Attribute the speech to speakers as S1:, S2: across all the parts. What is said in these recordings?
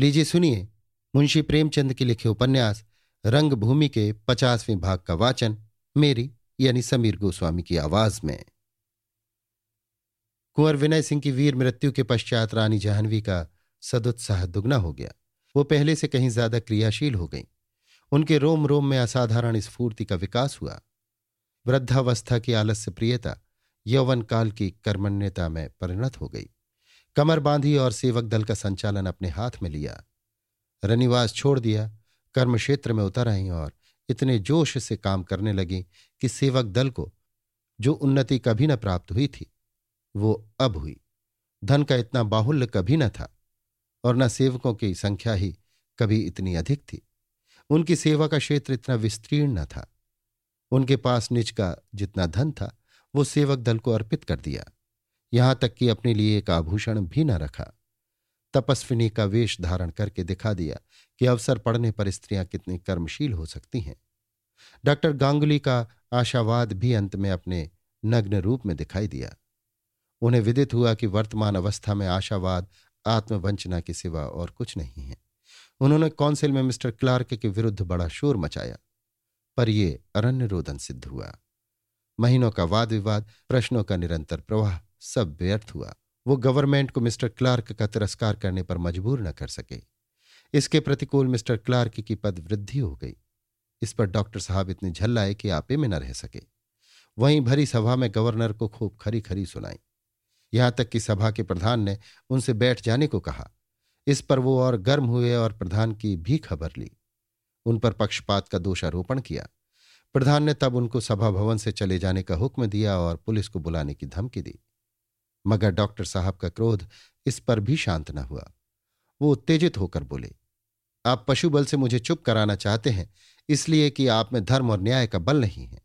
S1: लीजिए सुनिए मुंशी प्रेमचंद के लिखे उपन्यास, रंगभूमि के पचासवें भाग का वाचन, मेरी यानी समीर गोस्वामी की आवाज़ में। कुंवर विनय सिंह की वीर मृत्यु के पश्चात रानी जाह्नवी का सदुत्साह दुगना हो गया। वो पहले से कहीं ज़्यादा क्रियाशील हो गई। उनके रोम रोम में असाधारण स्फूर्ति का विकास हुआ। वृद्धावस्था की आलस्य प्रियता, यौवन काल की कर्मण्यता में परिणत हो गई। कमर बांधी और सेवक दल का संचालन अपने हाथ में लिया। रनिवास छोड़ दिया, कर्म क्षेत्र में उतर आई और इतने जोश से काम करने लगी कि सेवक दल को जो उन्नति कभी न प्राप्त हुई थी, वो अब हुई। धन का इतना बाहुल्य कभी न था और न सेवकों की संख्या ही कभी इतनी अधिक थी। उनकी सेवा का क्षेत्र इतना विस्तीर्ण न था। उनके पास निज का जितना धन था, वो सेवक दल को अर्पित कर दिया। यहाँ तक कि अपने लिए एक आभूषण भी न रखा। तपस्विनी का वेश धारण करके दिखा दिया कि अवसर पड़ने पर स्त्रियाँ कितनी कर्मशील हो सकती हैं। डॉक्टर गांगुली का आशावाद भी अंत में अपने नग्न रूप में दिखाई दिया। उन्हें विदित हुआ कि वर्तमान अवस्था में आशावाद, आत्मवंचना के सिवा और कुछ नहीं है। उन्होंने काउंसिल में मिस्टर क्लार्क के विरुद्ध बड़ा शोर मचाया, पर यह अरण्य रोदन सिद्ध हुआ। महीनों का वाद विवाद प्रश्नों का निरंतर प्रवाह सब व्यर्थ हुआ। वो गवर्नमेंट को मिस्टर क्लार्क का तिरस्कार करने पर मजबूर न कर सके। इसके प्रतिकूल मिस्टर क्लार्क की पद वृद्धि हो गई। इस पर डॉक्टर साहब इतने झल्लाए कि आपे में न रह सके। वहीं भरी सभा में गवर्नर को खूब खरी खरी सुनाई। यहाँ तक कि सभा के प्रधान ने उनसे बैठ जाने को कहा। इस पर वो और गर्म हुए और प्रधान की भी खबर ली। उन पर पक्षपात का दोषारोपण किया। प्रधान ने तब उनको सभा भवन से चले जाने का हुक्म दिया और पुलिस को बुलाने की धमकी दी। मगर डॉक्टर साहब का क्रोध इस पर भी शांत न हुआ। वो उत्तेजित होकर बोले, आप पशु बल से मुझे चुप कराना चाहते हैं, इसलिए कि आप में धर्म और न्याय का बल नहीं है।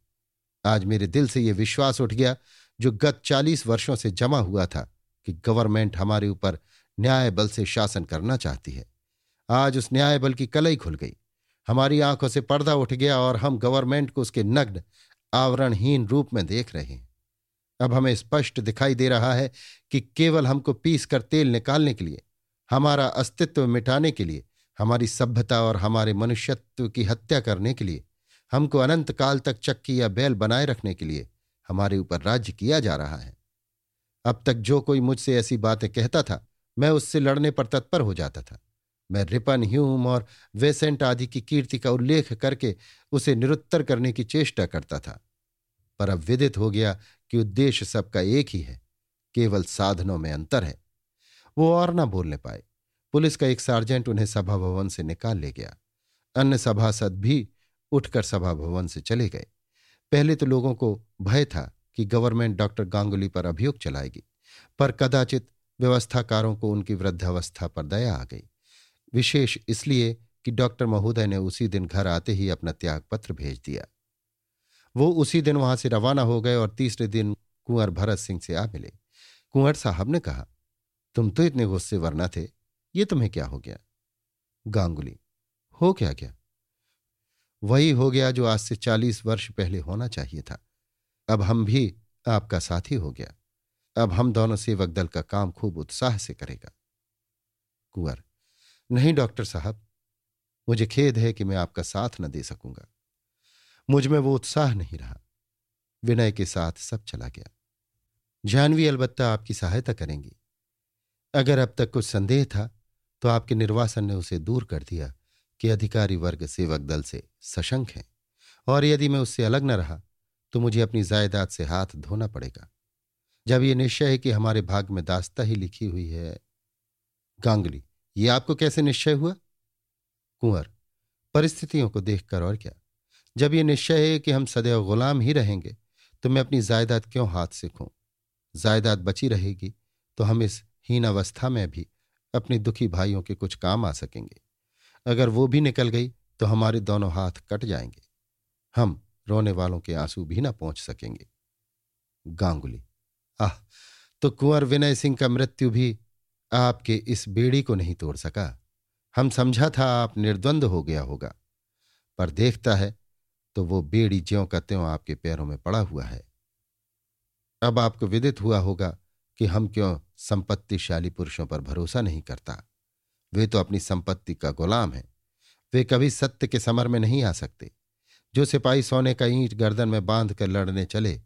S1: आज मेरे दिल से यह विश्वास उठ गया, जो गत चालीस वर्षों से जमा हुआ था, कि गवर्नमेंट हमारे ऊपर न्याय बल से शासन करना चाहती है। आज उस न्याय बल की कलई खुल गई। हमारी आँखों से पर्दा उठ गया और हम गवर्नमेंट को उसके नग्न, आवरणहीन रूप में देख रहे हैं। अब हमें स्पष्ट दिखाई दे रहा है कि केवल हमको पीस कर तेल निकालने के लिए, हमारा अस्तित्व मिटाने के लिए, हमारी सभ्यता और हमारे मनुष्यत्व की हत्या करने के लिए, हमको अनंत काल तक चक्की या बैल बनाए रखने के लिए हमारे ऊपर राज्य किया जा रहा है। अब तक जो कोई मुझसे ऐसी बातें कहता था, मैं उससे लड़ने पर तत्पर हो जाता था। मैं रिपन ह्यूम और वेसेंट आदि की कीर्ति का उल्लेख करके उसे निरुत्तर करने की चेष्टा करता था। पर अब विदित हो गया कि उद्देश्य सबका एक ही है, केवल साधनों में अंतर है। वो और ना बोलने पाए। पुलिस का एक सार्जेंट उन्हें सभा भवन से निकाल ले गया। अन्य सभासद भी उठकर सभा भवन से चले गए। पहले तो लोगों को भय था कि गवर्नमेंट डॉक्टर गांगुली पर अभियोग चलाएगी, पर कदाचित व्यवस्थाकारों को उनकी वृद्धावस्था पर दया आ गई। विशेष इसलिए कि डॉक्टर महोदय ने उसी दिन घर आते ही अपना त्यागपत्र भेज दिया। वो उसी दिन वहाँ से रवाना हो गए और तीसरे दिन कुंवर भरत सिंह से आ मिले। कुंवर साहब ने कहा, तुम तो इतने गुस्से वरना थे, ये तुम्हें क्या हो गया? गांगुली, हो क्या क्या? वही हो गया जो आज से चालीस वर्ष पहले होना चाहिए था। अब हम भी आपका साथी हो गया। अब हम दोनों सेवक दल का काम खूब उत्साह से करेगा। कुंवर, नहीं डॉक्टर साहब, मुझे खेद है कि मैं आपका साथ न दे सकूँगा। मुझमें वो उत्साह नहीं रहा। विनय के साथ सब चला गया। जानवी अलबत्ता आपकी सहायता करेंगी। अगर अब तक कुछ संदेह था तो आपके निर्वासन ने उसे दूर कर दिया कि अधिकारी वर्ग सेवक दल से सशंक है। और यदि मैं उससे अलग न रहा तो मुझे अपनी जायदाद से हाथ धोना पड़ेगा। जब यह निश्चय है कि हमारे भाग में दास्ता ही लिखी हुई है। गांगली, ये आपको कैसे निश्चय हुआ? कुंवर, परिस्थितियों को देखकर और क्या? जब ये निश्चय है कि हम सदैव गुलाम ही रहेंगे तो मैं अपनी जायदाद क्यों हाथ से खूं? जायदाद बची रहेगी तो हम इस हीन अवस्था में भी अपने दुखी भाइयों के कुछ काम आ सकेंगे। अगर वो भी निकल गई तो हमारे दोनों हाथ कट जाएँगे। हम रोने वालों के आँसू भी ना पहुँच सकेंगे। गांगुली, आह तो कुंवर विनय सिंह का मृत्यु भी आपके इस बेड़ी को नहीं तोड़ सका। हम समझा था आप निर्द्वंद हो गया होगा, पर देखता है तो वो बेड़ी ज्यों का त्यों आपके पैरों में पड़ा हुआ है। अब आपको विदित हुआ होगा कि हम क्यों संपत्तिशाली पुरुषों पर भरोसा नहीं करता। वे तो अपनी संपत्ति का गुलाम है। वे कभी सत्य के समर में नहीं आ सकते। जो सिपाही सोने का ईंट गर्दन में बाँध कर लड़ने चले,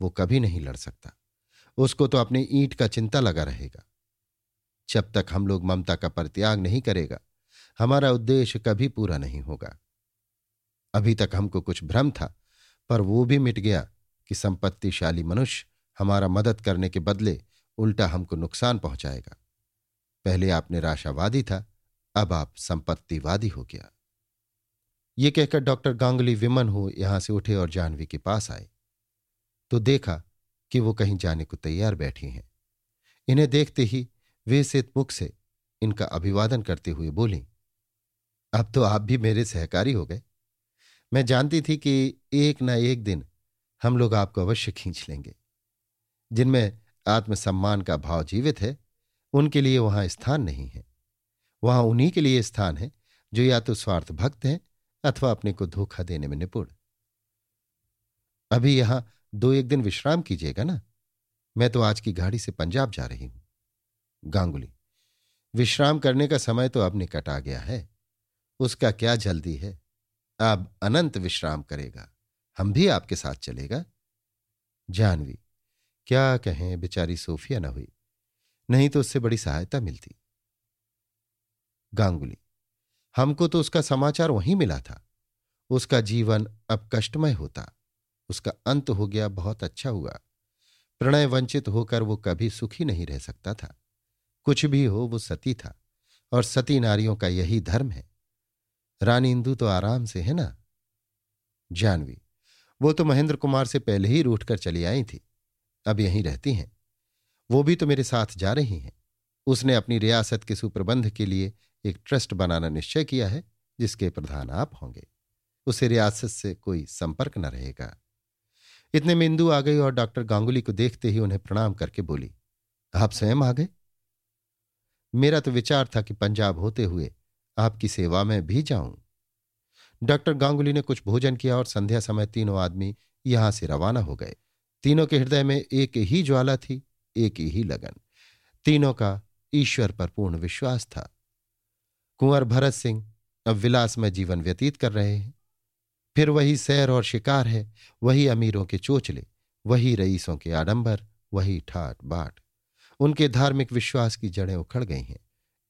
S1: वो कभी नहीं लड़ सकता। उसको तो अपनी ईंट का चिंता लगा रहेगा। जब तक हम लोग ममता का परित्याग नहीं करेगा, हमारा उद्देश्य कभी पूरा नहीं होगा। अभी तक हमको कुछ भ्रम था, पर वो भी मिट गया कि संपत्तिशाली मनुष्य हमारा मदद करने के बदले उल्टा हमको नुकसान पहुंचाएगा। पहले आप निराशावादी था, अब आप संपत्तिवादी हो गया। ये कहकर डॉक्टर गांगुली विमन हो यहाँ से उठे और जानवी के पास आए। तो देखा कि वो कहीं जाने को तैयार बैठी हैं। इन्हें देखते ही वे सित मुख से इनका अभिवादन करते हुए बोली, अब तो आप भी मेरे सहकारी हो गए। मैं जानती थी कि एक न एक दिन हम लोग आपको अवश्य खींच लेंगे। जिनमें आत्मसम्मान का भाव जीवित है, उनके लिए वहाँ स्थान नहीं है। वहाँ उन्हीं के लिए स्थान है जो या तो स्वार्थ भक्त हैं अथवा अपने को धोखा देने में निपुण। अभी यहाँ दो एक दिन विश्राम कीजिएगा ना? मैं तो आज की गाड़ी से पंजाब जा रही हूँ। गांगुली, विश्राम करने का समय तो अब निकट आ गया है। उसका क्या जल्दी है? अब अनंत विश्राम करेगा। हम भी आपके साथ चलेगा। जानवी, क्या कहें, बेचारी सोफिया न हुई। नहीं तो उससे बड़ी सहायता मिलती। गांगुली, हमको तो उसका समाचार वहीं मिला था। उसका जीवन अब कष्टमय होता। उसका अंत हो गया, बहुत अच्छा हुआ। प्रणय वंचित होकर वो कभी सुखी नहीं रह सकता था। कुछ भी हो, वो सती था। और सती नारियों का यही धर्म है। रानी इंदु तो आराम से, है ना? जानवी, वो तो महेंद्र कुमार से पहले ही रूठकर चली आई थी, अब यहीं रहती हैं। वो भी तो मेरे साथ जा रही हैं। उसने अपनी रियासत के सुप्रबंध के लिए एक ट्रस्ट बनाना निश्चय किया है, जिसके प्रधान आप होंगे। उसे रियासत से कोई संपर्क न रहेगा। इतने में इंदु आ गई और डॉक्टर गांगुली को देखते ही उन्हें प्रणाम करके बोली, आप स्वयं आ गए? मेरा तो विचार था कि पंजाब होते हुए आपकी सेवा में भी जाऊँ। डॉक्टर गांगुली ने कुछ भोजन किया और संध्या समय तीनों आदमी यहाँ से रवाना हो गए। तीनों के हृदय में एक ही ज्वाला थी, एक ही लगन। तीनों का ईश्वर पर पूर्ण विश्वास था। कुंवर भरत सिंह अब विलास में जीवन व्यतीत कर रहे हैं। फिर वही सैर और शिकार है, वही अमीरों के चोचले, वही रईसों के आडंबर, वही ठाट बाट। उनके धार्मिक विश्वास की जड़ें उखड़ गई हैं।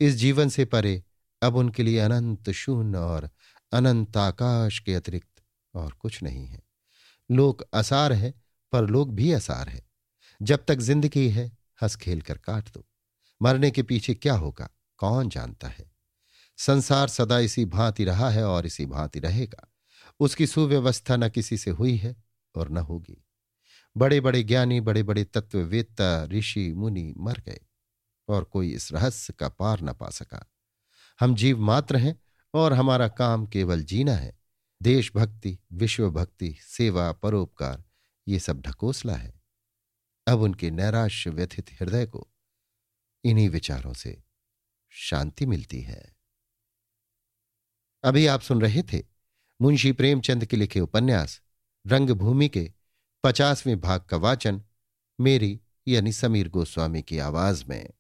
S1: इस जीवन से परे अब उनके लिए अनंत शून्य और अनंत आकाश के अतिरिक्त और कुछ नहीं है। लोक असार है, पर लोग भी असार है। जब तक ज़िंदगी है, हंस खेल कर काट दो। मरने के पीछे क्या होगा, कौन जानता है? संसार सदा इसी भांति रहा है और इसी भांति रहेगा। उसकी सुव्यवस्था न किसी से हुई है और न होगी। बड़े बड़े ज्ञानी बड़े बड़े तत्ववेत्ता, ऋषि, मुनि मर गए और कोई इस रहस्य का पार न पा सका। हम जीव मात्र हैं और हमारा काम केवल जीना है। देशभक्ति, विश्वभक्ति, सेवा, परोपकार, ये सब ढकोसला है। अब उनके नैराश्य व्यथित हृदय को इन्हीं विचारों से शांति मिलती है। अभी आप सुन रहे थे मुंशी प्रेमचंद के लिखे उपन्यास, रंगभूमि के पचासवें भाग का वाचन, मेरी यानी समीर गोस्वामी की आवाज़ में।